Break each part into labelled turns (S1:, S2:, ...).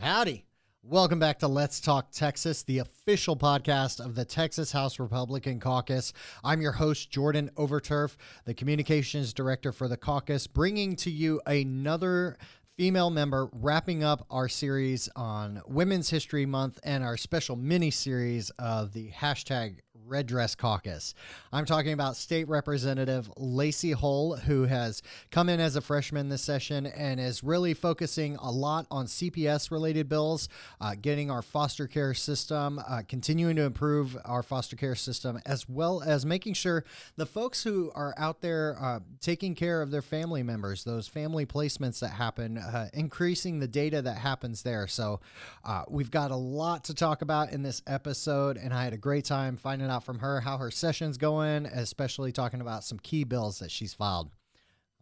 S1: Howdy. Welcome back to Let's Talk Texas, the official podcast of the Texas House Republican Caucus. I'm your host, Jordan Overturf, the communications director for the caucus, bringing to you another female member, wrapping up our series on Women's History Month and our special mini series of the hashtag Red Dress Caucus. I'm talking about State Representative Lacey Hull, who has come in as a freshman this session and is really focusing a lot on CPS related bills, uh, getting our foster care system, uh, continuing to improve our foster care system, as well as making sure the folks who are out there uh, taking care of their family members, those family placements that happen, uh, increasing the data that happens there. So uh, we've got a lot to talk about in this episode, and I had a great time finding out out from her how her session's going, especially talking about some key bills that she's filed.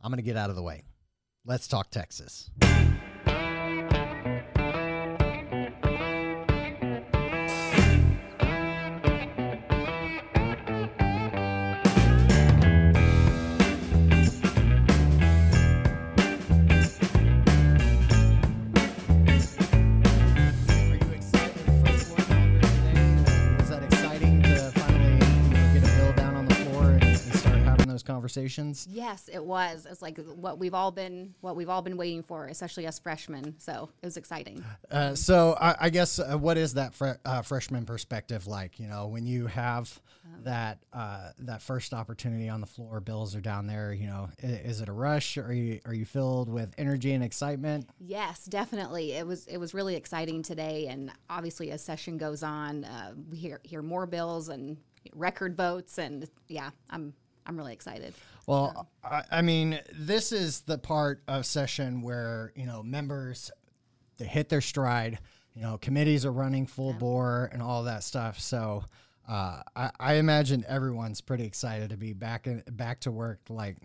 S1: I'm going to get out of the way. Let's talk Texas. Conversations?
S2: Yes, it was. It's like what we've all been what we've all been waiting for, especially us freshmen. So it was exciting.
S1: Uh, so I, I guess uh, what is that fre- uh, freshman perspective like? You know, when you have um, that uh, that first opportunity on the floor, bills are down there. You know, is, is it a rush? Are you are you filled with energy and excitement?
S2: Yes, definitely. It was it was really exciting today, and obviously as session goes on, uh, we hear hear more bills and record votes, and yeah, I'm I'm really excited.
S1: Well, I, I mean, this is the part of session where you know members they hit their stride. You know, committees are running full yeah. bore and all that stuff. So. Uh, I, I, imagine everyone's pretty excited to be back in, back to work. Like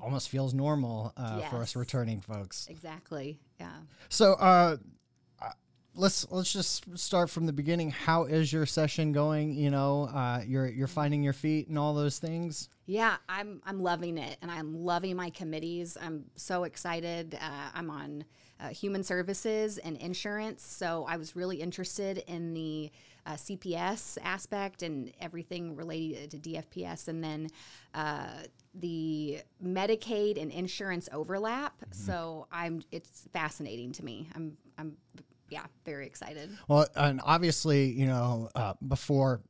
S1: almost feels normal uh, yes. for us returning folks.
S2: Exactly. Yeah.
S1: So, uh, let's let's just start from the beginning. How is your session going? You know, uh, you're you're finding your feet and all those things.
S2: Yeah, I'm I'm loving it, and I'm loving my committees. I'm so excited. Uh, I'm on uh, human services and insurance, so I was really interested in the uh, CPS aspect and everything related to DFPS, and then uh, the Medicaid and insurance overlap. Mm-hmm. So I'm it's fascinating to me. I'm I'm yeah, very excited.
S1: Well, and obviously, you know, uh, before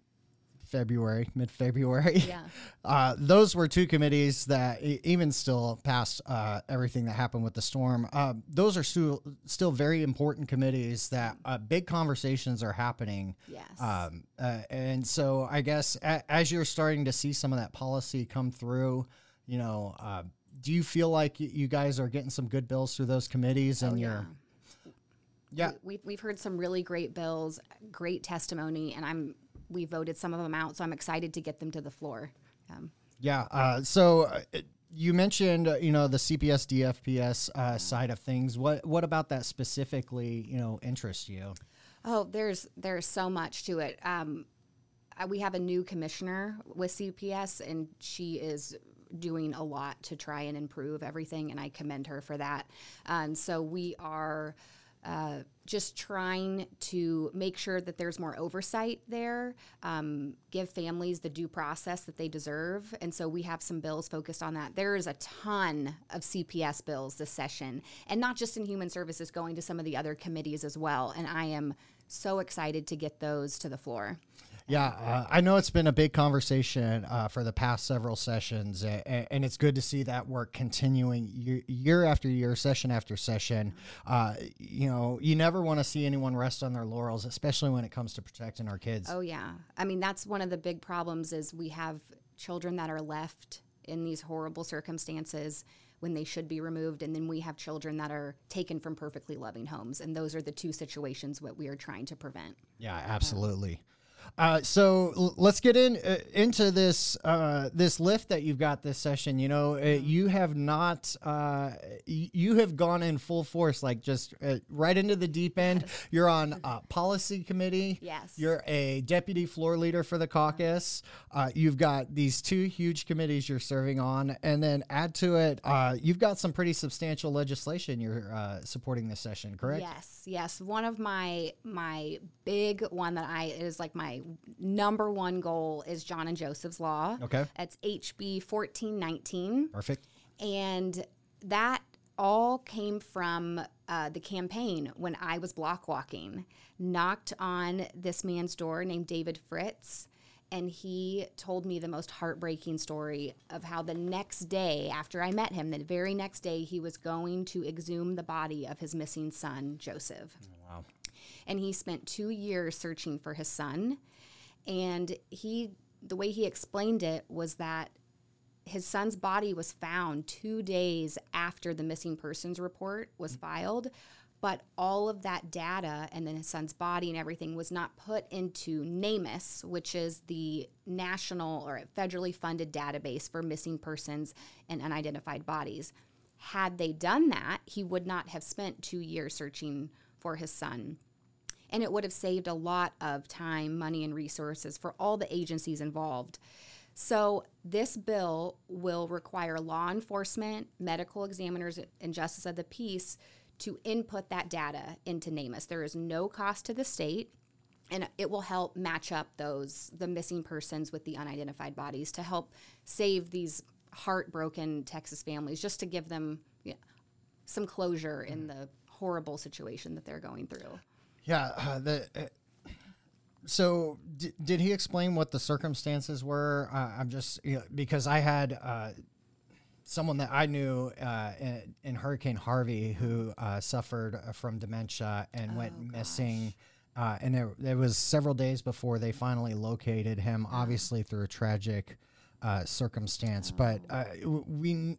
S1: February, mid February. Yeah. Uh, those were two committees that, even still past uh, everything that happened with the storm, uh, those are still still very important committees that uh, big conversations are happening.
S2: Yes.
S1: Um, uh, and so I guess a, as you're starting to see some of that policy come through, you know, uh, do you feel like you guys are getting some good bills through those committees and oh, you're
S2: yeah, we, have we've heard some really great bills, great testimony, and I'm we voted some of them out, so I'm excited to get them to the floor.
S1: Um, yeah. Uh, so. Uh, you mentioned, uh, you know, the CPS DFPS uh, side of things. What what about that specifically, you know, interests you?
S2: Oh, there's there's so much to it. Um, uh, we have a new commissioner with CPS, and she is doing a lot to try and improve everything, and I commend her for that. And so we are uh, just trying to make sure that there's more oversight there, um, give families the due process that they deserve. And so we have some bills focused on that. There is a ton of CPS bills this session, and not just in human services, going to some of the other committees as well. And I am so excited to get those to the floor.
S1: Yeah, uh, I know it's been a big conversation uh, for the past several sessions, and, and, it's good to see that work continuing year, year after year, session after session. Uh, you know, you never want to see anyone rest on their laurels, especially when it comes to protecting our kids.
S2: Oh yeah, I mean that's one of the big problems is we have children that are left in these horrible circumstances when they should be removed and then we have children that are taken from perfectly loving homes and those are the two situations what we are trying to prevent
S1: yeah absolutely Uh, so l- let's get in uh, into this uh, this lift that you've got this session. You know, uh, you have not uh, y- you have gone in full force, like just uh, right into the deep end. You're on uh, policy committee.
S2: Yes.
S1: You're a deputy floor leader for the caucus. Uh, you've got these two huge committees you're serving on, and then add to it, uh, you've got some pretty substantial legislation you're uh, supporting this session. Correct?
S2: Yes, yes. One of my my big one that I is like my number one goal is John and Joseph's Law.
S1: Okay.
S2: That's HB fourteen nineteen.
S1: Perfect.
S2: And that all came from uh, the campaign when I was block walking. Knocked on this man's door named David Fritz, and he told me the most heartbreaking story of how the next day after I met him, the very next day, he was going to exhume the body of his missing son, Joseph.
S1: Wow.
S2: And he spent two years searching for his son. And he, the way he explained it was that his son's body was found two days after the missing persons report was mm-hmm. filed, but all of that data and then his son's body and everything was not put into NamUs, which is the national or federally funded database for missing persons and unidentified bodies. Had they done that, he would not have spent two years searching for his son and it would have saved a lot of time, money, and resources for all the agencies involved. So, this bill will require law enforcement, medical examiners, and justice of the peace to input that data into NamUs. There is no cost to the state, and it will help match up those the missing persons with the unidentified bodies to help save these heartbroken Texas families, just to give them yeah, some closure in mm. the horrible situation that they're going through.
S1: Yeah, uh, the uh, so d- did he explain what the circumstances were? Uh, I'm just you know, because I had uh, someone that I knew uh, in, in Hurricane Harvey who uh, suffered from dementia and went missing. Uh, and it, it was several days before they finally located him, obviously through a tragic uh, circumstance. But uh, we,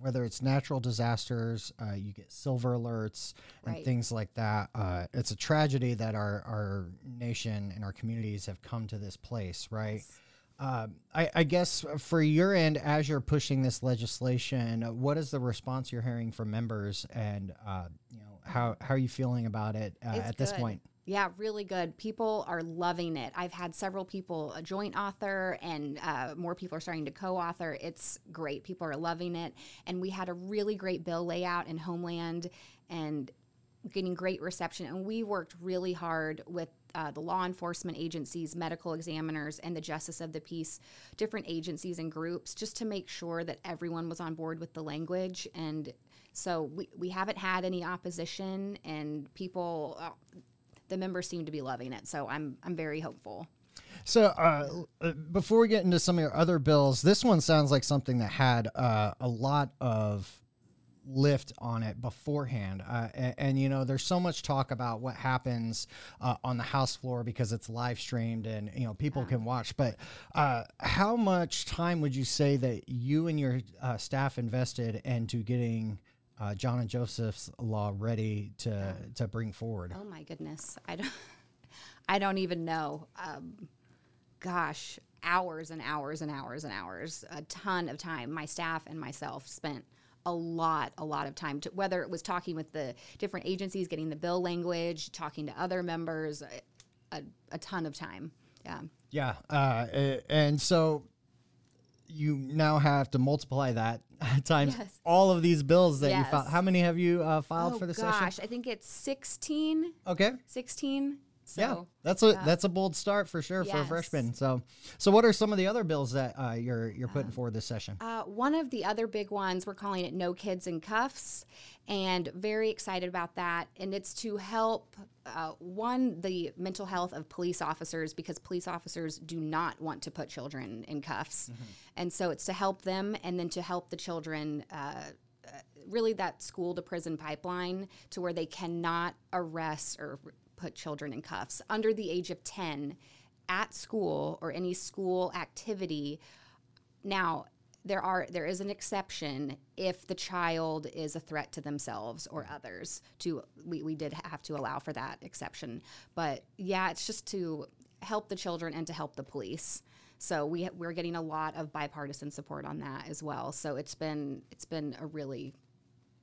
S1: whether it's natural disasters, uh, you get silver alerts and
S2: Right.
S1: things like that. Uh, it's a tragedy that our, our nation and our communities have come to this place, right? Um, I, I guess for your end, as you're pushing this legislation, uh, what is the response you're hearing from members, and uh, you know how how are you feeling about it uh, at this point?
S2: Yeah, really good. People are loving it. I've had several people a joint author, and uh, more people are starting to co-author. It's great. People are loving it, and we had a really great bill layout in Homeland, and getting great reception. And we worked really hard with uh, the law enforcement agencies, medical examiners, and the justice of the peace, different agencies and groups, just to make sure that everyone was on board with the language. And so we, we haven't had any opposition, and people. Uh, the members seem to be loving it, so I'm I'm very hopeful.
S1: So, uh, before we get into some of your other bills, this one sounds like something that had uh, a lot of lift on it beforehand. Uh, and, and, you know, there's so much talk about what happens uh, on the House floor because it's live streamed and, you know, people can watch. But uh, how much time would you say that you and your uh, staff invested into getting? Uh, John and Joseph's law ready to to bring forward.
S2: Oh my goodness, I don't I don't even know. Um, gosh, hours and hours and hours and hours, a ton of time. My staff and myself spent a lot, a lot of time to whether it was talking with the different agencies, getting the bill language, talking to other members, a, a, a ton of time. Yeah.
S1: Yeah, uh, and so you now have to multiply that times
S2: Yes.
S1: all of these bills that you filed. How many have you uh, filed
S2: oh
S1: for the
S2: gosh,
S1: session?
S2: I think it's 16,
S1: Okay,
S2: 16. So
S1: yeah, that's a that's a bold start for sure for a freshman. So, so what are some of the other bills that uh, you're you're putting forward this session?
S2: Uh, one of the other big ones, we're calling it No Kids in Cuffs, and very excited about that. And it's to help, uh, one, the mental health of police officers, because police officers do not want to put children in cuffs. And so it's to help them and then to help the children. Uh, uh, Really, that school to prison pipeline to where they cannot arrest or put children in cuffs under the age of 10 at school or any school activity now, there are there is an exception if the child is a threat to themselves or others. To we, we did have to allow for that exception, but yeah, it's just to help the children and to help the police. So we we're getting a lot of bipartisan support on that as well. So it's been it's been a really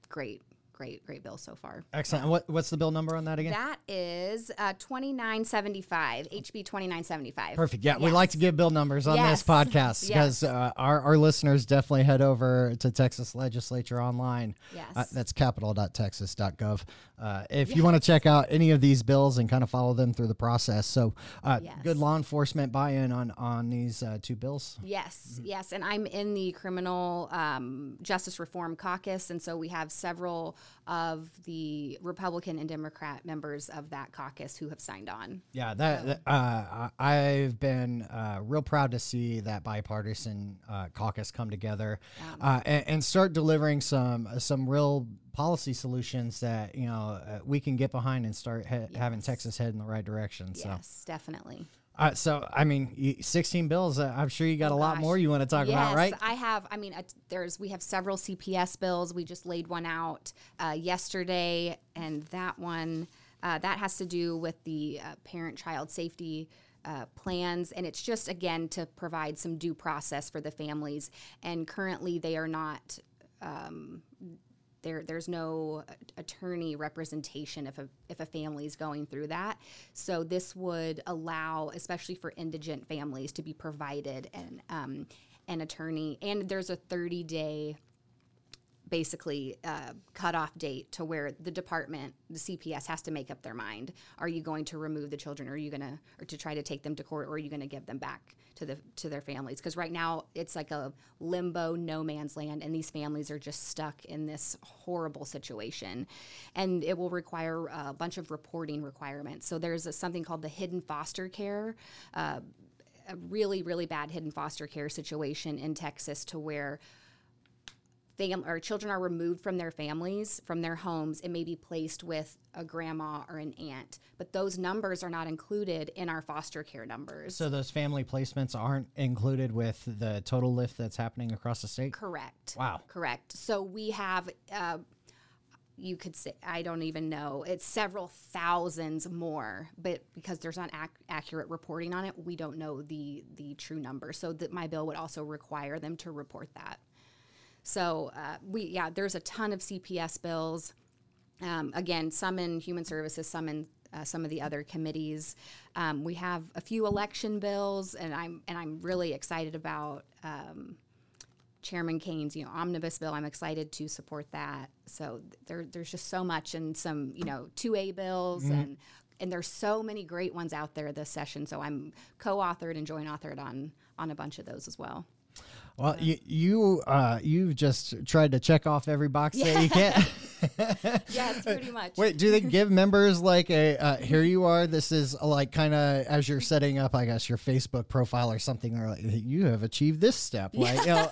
S2: great great great bill so far.
S1: Excellent. And what, what's the bill number on that again?
S2: That is uh, 2975, HB 2975.
S1: Perfect. Yeah, we like to give bill numbers on
S2: Yes.
S1: this podcast because
S2: Yes.
S1: uh, our, our listeners definitely head over to Texas Legislature online.
S2: Yes.
S1: Uh, that's capitol.texas.gov. Uh, if you want to check out any of these bills and kind of follow them through the process. So, uh,
S2: Yes.
S1: good law enforcement buy in on, on these uh, two bills.
S2: Yes, yes, and I'm in the criminal um, justice reform caucus, and so we have several of the Republican and Democrat members of that caucus who have signed on.
S1: Yeah, that, that, uh, I've been uh, real proud to see that bipartisan uh, caucus come together uh, and, and start delivering some some real policy solutions that you know uh, we can get behind and start he- having Texas head in the right direction. So,
S2: Yes, definitely.
S1: Uh, so I mean, 16 bills. Uh, I'm sure you got a lot
S2: Oh, gosh.
S1: more you want to talk
S2: yes,
S1: about, right?
S2: I have. I mean, uh, there's we have several CPS bills. We just laid one out uh, yesterday, and that one uh, that has to do with the uh, parent-child safety. Uh, plans and it's just again to provide some due process for the families and currently they are not um, there there's no attorney representation if a if a family is going through that. So this would allow, especially for indigent families, to be provided an um, an attorney, and there's a 30 day basically uh, cutoff date to where the department, the CPS, has to make up their mind. Are you going to remove the children? Or are you going to, or to try to take them to court, or are you going to give them back to the to their families? Because right now it's like a limbo, no man's land, and these families are just stuck in this horrible situation, and it will require a bunch of reporting requirements. So there's a, something called the hidden foster care. Uh, a really, really bad hidden foster care situation in Texas to where fam- or children are removed from their families, from their homes, and may be placed with a grandma or an aunt. But those numbers are not included in our foster care numbers.
S1: so those family placements aren't included with the total lift that's happening across the state.
S2: Correct.
S1: Wow.
S2: Correct. So we have, uh, you could say, I don't even know, it's several thousands more, but because there's not ac- accurate reporting on it, we don't know the the true number. So that my bill would also require them to report that. So uh, we, yeah, there's a ton of CPS bills. Um, again, some in human services, some in uh, some of the other committees. Um, we have a few election bills, and I'm and I'm really excited about. Um, Chairman Cain's, you know, omnibus bill. I'm excited to support that. So there, there's just so much, and some, you know, two A bills, and and there's so many great ones out there this session. So I'm co-authored and joint authored on on a bunch of those as well.
S1: Well, you you uh, you've just tried to check off every box that you can.
S2: Yes, pretty much.
S1: Wait, do they give members like a uh, here you are? This is uh, like kind of as you're setting up, I guess, your Facebook profile or something. Or like you have achieved this step. Like, you know,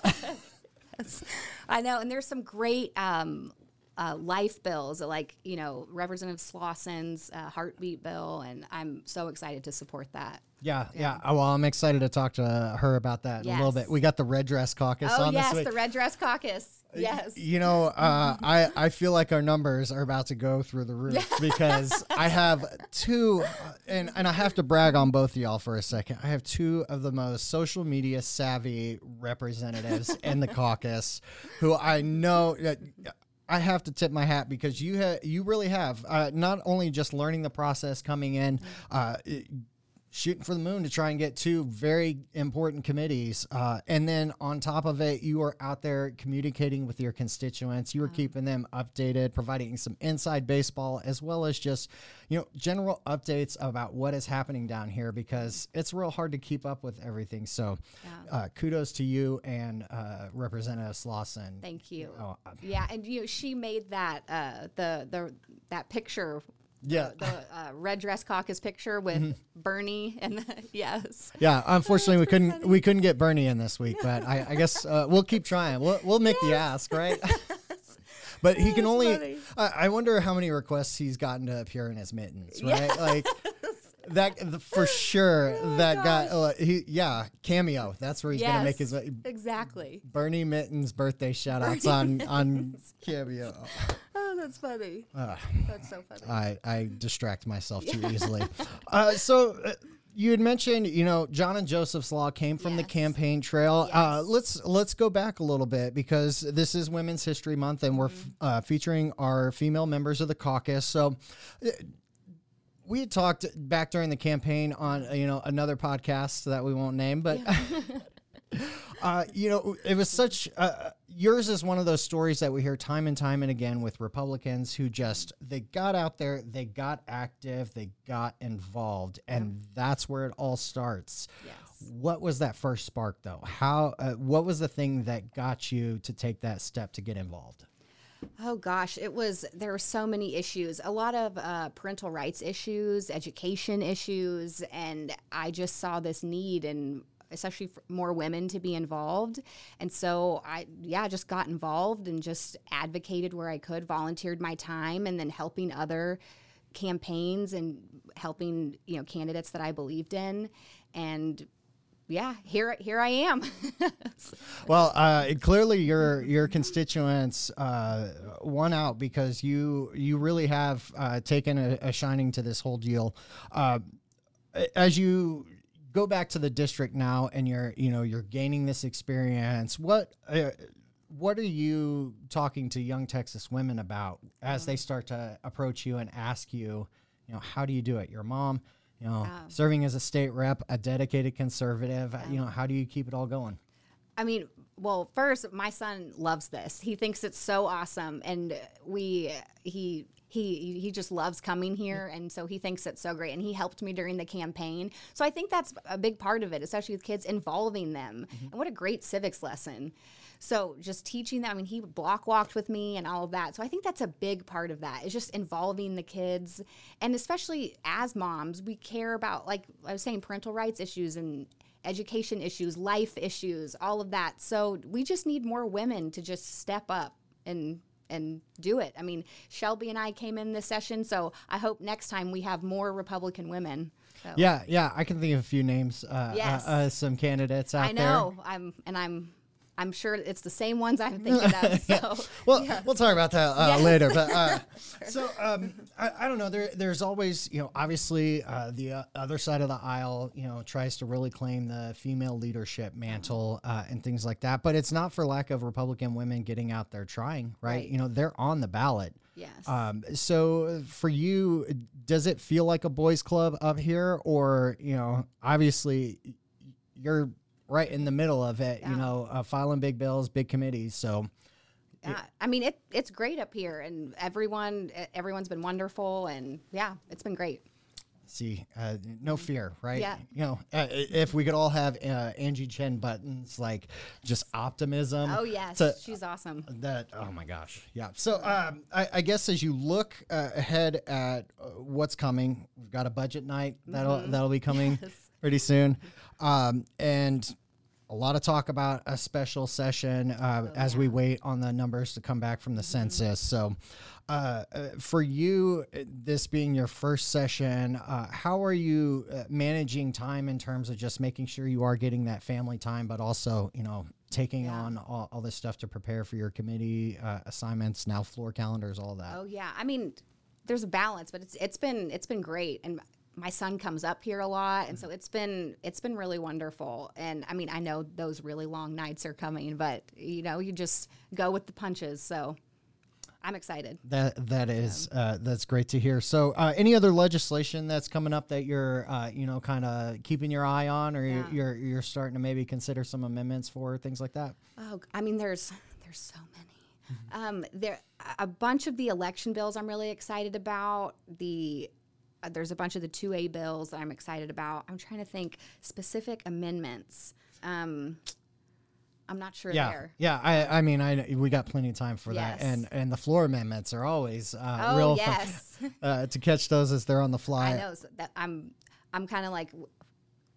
S2: I know, and there's some great um, uh, life bills, like you know Representative Slawson's uh, heartbeat bill, and I'm so excited to support that.
S1: yeah, yeah. Oh, well, I'm excited to talk to her about that in a little bit. We got the red dress caucus
S2: Oh
S1: on
S2: yes,
S1: this week.
S2: the Red Dress Caucus. Yes.
S1: You know, uh, I I feel like our numbers are about to go through the roof because I have two, uh, and and I have to brag on both of y'all for a second. I have two of the most social media savvy representatives in the caucus, who I know. I have to tip my hat because you ha- you really have uh, not only just learning the process coming in, uh, it- shooting for the moon to try and get two very important committees. Uh, and then on top of it, you are out there communicating with your constituents. You are keeping them updated, providing some inside baseball as well as just, you know, general updates about what is happening down here because it's real hard to keep up with everything. So uh, kudos to you and uh, Representative Slawson.
S2: Thank you.
S1: Oh, uh,
S2: Yeah, and you know, she made that uh, the the that picture.
S1: Yeah.
S2: The uh, red dress caucus picture with Bernie and the, yes.
S1: Yeah, unfortunately we couldn't we couldn't get Bernie in this week, but I, I guess uh, we'll keep trying. We'll we'll make the ask, right? but he can only. I, I wonder how many requests he's gotten to appear in his mittens, right? Like that the- for sure. that guy, uh, he yeah, cameo. That's where he's gonna make his
S2: Yes, exactly.
S1: Bernie Mittens birthday shout outs on on cameo.
S2: Oh, that's funny.
S1: Uh,
S2: That's so funny.
S1: I, I distract myself too easily. uh, so, uh, you had mentioned, you know, John and Joseph's Law came from the campaign trail. Uh, let's let's go back a little bit because this is Women's History Month, and we're
S2: Mm-hmm.
S1: f uh, featuring our female members of the caucus. So. uh, We had talked back during the campaign on uh, you know another podcast that we won't name, but uh, you know it was such. Uh, yours is one of those stories that we hear time and time and again with Republicans who just they got out there, they got active, they got involved, and that's where it all starts.
S2: Yes.
S1: What was that first spark though? How? Uh, what was the thing that got you to take that step to get involved?
S2: Oh gosh, it was there were so many issues, a lot of uh, parental rights issues, education issues, and I just saw this need and especially more women to be involved. And so I yeah, just got involved and just advocated where I could, volunteered my time and then helping other campaigns and helping, you know, candidates that I believed in and yeah, here here I am.
S1: Well, uh, clearly your your constituents uh, won out because you you really have uh, taken a, a shining to this whole deal. Uh, as you go back to the district now, and you're you know you're gaining this experience. What uh, what are you talking to young Texas women about as they mm-hmm. start to approach you and ask you, you know, how do you do it? Your mom. You know, um. serving as a state rep, a dedicated conservative. Uh, you know, how do you keep it all going?
S2: I mean, well, first, my son loves this. He thinks it's so awesome, and we he he he just loves coming mm-hmm. here, and so he thinks it's so great. And he helped me during the campaign, so I think that's a big part of it, especially with kids involving them. Mm-hmm. And what a great civics lesson! So just teaching them. I mean, he block walked with me and all of that. So I think that's a big part of that. Is just involving the kids, and especially as moms, we care about like I was saying, parental rights issues and education issues, life issues, all of that. So we just need more women to just step up and and do it. I mean, Shelby and I came in this session, so I hope next time we have more Republican women. So,
S1: Yeah, yeah, I can think of a few names. Uh,
S2: Yes.
S1: uh, uh, some candidates out there.
S2: I know. I'm and I'm I'm sure it's the same ones I'm thinking of. So
S1: there. Well, we'll talk about that uh,
S2: Yes.
S1: later. But uh, so um, I, I don't know. There, there's always, you know, obviously uh, the uh, other side of the aisle, you know, tries to really claim the female leadership mantle uh, and things like that. But it's not for lack of Republican women getting out there trying, right?
S2: Right.
S1: You know, they're on the ballot.
S2: yes.
S1: Um, so for you, does it feel like a boys' club up here, or you know, obviously you're right in the middle of it. You know, uh, filing big bills, big committees. So
S2: yeah. I mean, it it's great up here, and everyone everyone's been wonderful, and yeah, it's been great.
S1: see, uh, no fear, right?
S2: Yeah.
S1: You know, uh, if we could all have uh, Angie Chen Buttons, like just optimism.
S2: Oh yes,
S1: to-
S2: she's awesome.
S1: That oh my gosh, yeah. So um, I, I guess as you look uh, ahead at uh, what's coming, we've got a budget night that'll that'll be coming pretty soon, um, and a lot of talk about a special session uh, as we wait on the numbers to come back from the census. So. Uh, uh, for you, uh, this being your first session, uh, how are you uh, managing time in terms of just making sure you are getting that family time, but also, you know, taking
S2: Yeah.
S1: on all, all this stuff to prepare for your committee uh, assignments, now floor calendars, all that.
S2: Oh yeah, I mean, there's a balance, but it's it's been it's been great, and my son comes up here a lot, and so it's been it's been really wonderful. And I mean, I know those really long nights are coming, but you know, you just go with the punches. So I'm excited.
S1: That that is uh, that's great to hear. So, uh, any other legislation that's coming up that you're uh, you know kind of keeping your eye on, or
S2: Yeah.
S1: you're you're starting to maybe consider some amendments for things like that?
S2: Oh, I mean, there's there's so many. Um, there a bunch of the election bills I'm really excited about. The there's a bunch of the two A bills that I'm excited about. I'm trying to think specific amendments. Um, I'm not sure
S1: Yeah,
S2: there.
S1: yeah. I I mean, I we got plenty of time for that, and and the floor amendments are always uh,
S2: Oh
S1: real fun
S2: yes,
S1: uh, to catch those as they're on the fly.
S2: I know so that I'm I'm kind of like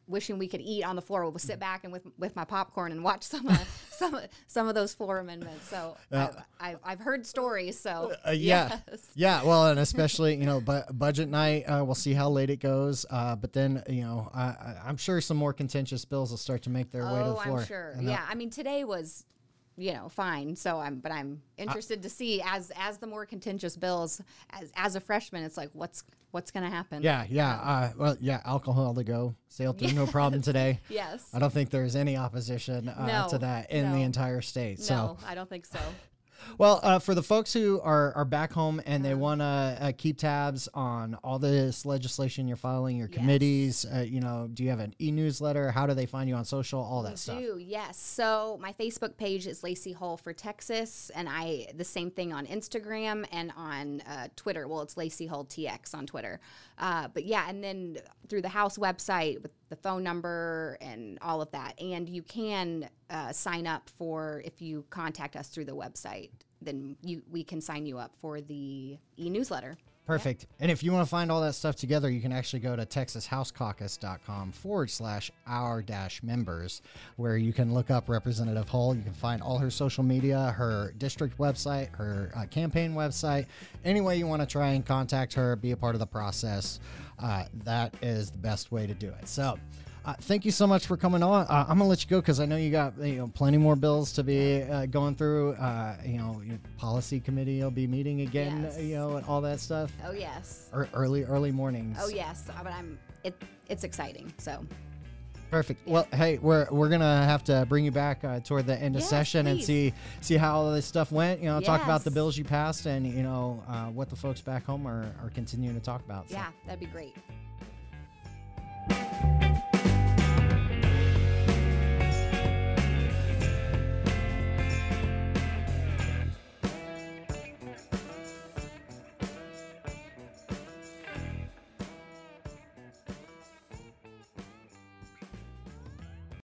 S2: wishing we could eat on the floor. We'll
S1: Mm.
S2: sit back and with with my popcorn and watch some of, some some of those floor amendments. So I've, I've, I've heard stories. So
S1: Uh, yeah,
S2: yes.
S1: yeah. Well, and especially you know, bu- budget night. Uh, we'll see how late it goes. Uh, but then you know, I, I, I'm sure some more contentious bills will start to make their way to the
S2: Oh,
S1: floor.
S2: I'm sure.
S1: And
S2: Yeah, I mean today was you know, fine. So I'm, but I'm interested to see as as the more contentious bills. As as a freshman, it's like what's what's going to happen.
S1: Yeah, yeah. Uh, well, yeah, alcohol to go sailed through no problem today.
S2: Yes.
S1: I don't think there's any opposition uh,
S2: No,
S1: to that in the entire state. So,
S2: No, I don't think so.
S1: Well, uh, for the folks who are, are back home and
S2: Uh-huh.
S1: they want to uh, keep tabs on all this legislation you're filing, your committees, uh, you know, do you have an e-newsletter? How do they find you on social? All that stuff.
S2: do yes. So my Facebook page is Lacey Hull for Texas, and I the same thing on Instagram and on uh, Twitter. Well, it's Lacey Hull TX on Twitter. Uh, but yeah, and then through the House website with the phone number and all of that, and you can uh, sign up for if you contact us through the website. Then you we can sign you up for the e newsletter.
S1: Perfect. And if you want to find all that stuff together, you can actually go to texashousecaucus.com forward slash our dash members, where you can look up Representative Hull. You can find all her social media, her district website, her uh, campaign website. Any way you want to try and contact her, be a part of the process, uh, that is the best way to do it. So, uh, thank you so much for coming on. Uh, I'm gonna let you go because I know you got you know plenty more bills to be uh, going through. Uh, you know, your policy committee will be meeting again.
S2: Yes.
S1: You know, and all that stuff.
S2: Oh yes.
S1: Ear- early early mornings.
S2: Oh yes. But I'm it. It's exciting. So
S1: Perfect. Well, hey, we're we're gonna have to bring you back uh, toward the end of
S2: Yes,
S1: session and see see how all this stuff went. You know, talk about the bills you passed and you know uh, what the folks back home are, are continuing to talk about. So,
S2: yeah, that'd be great.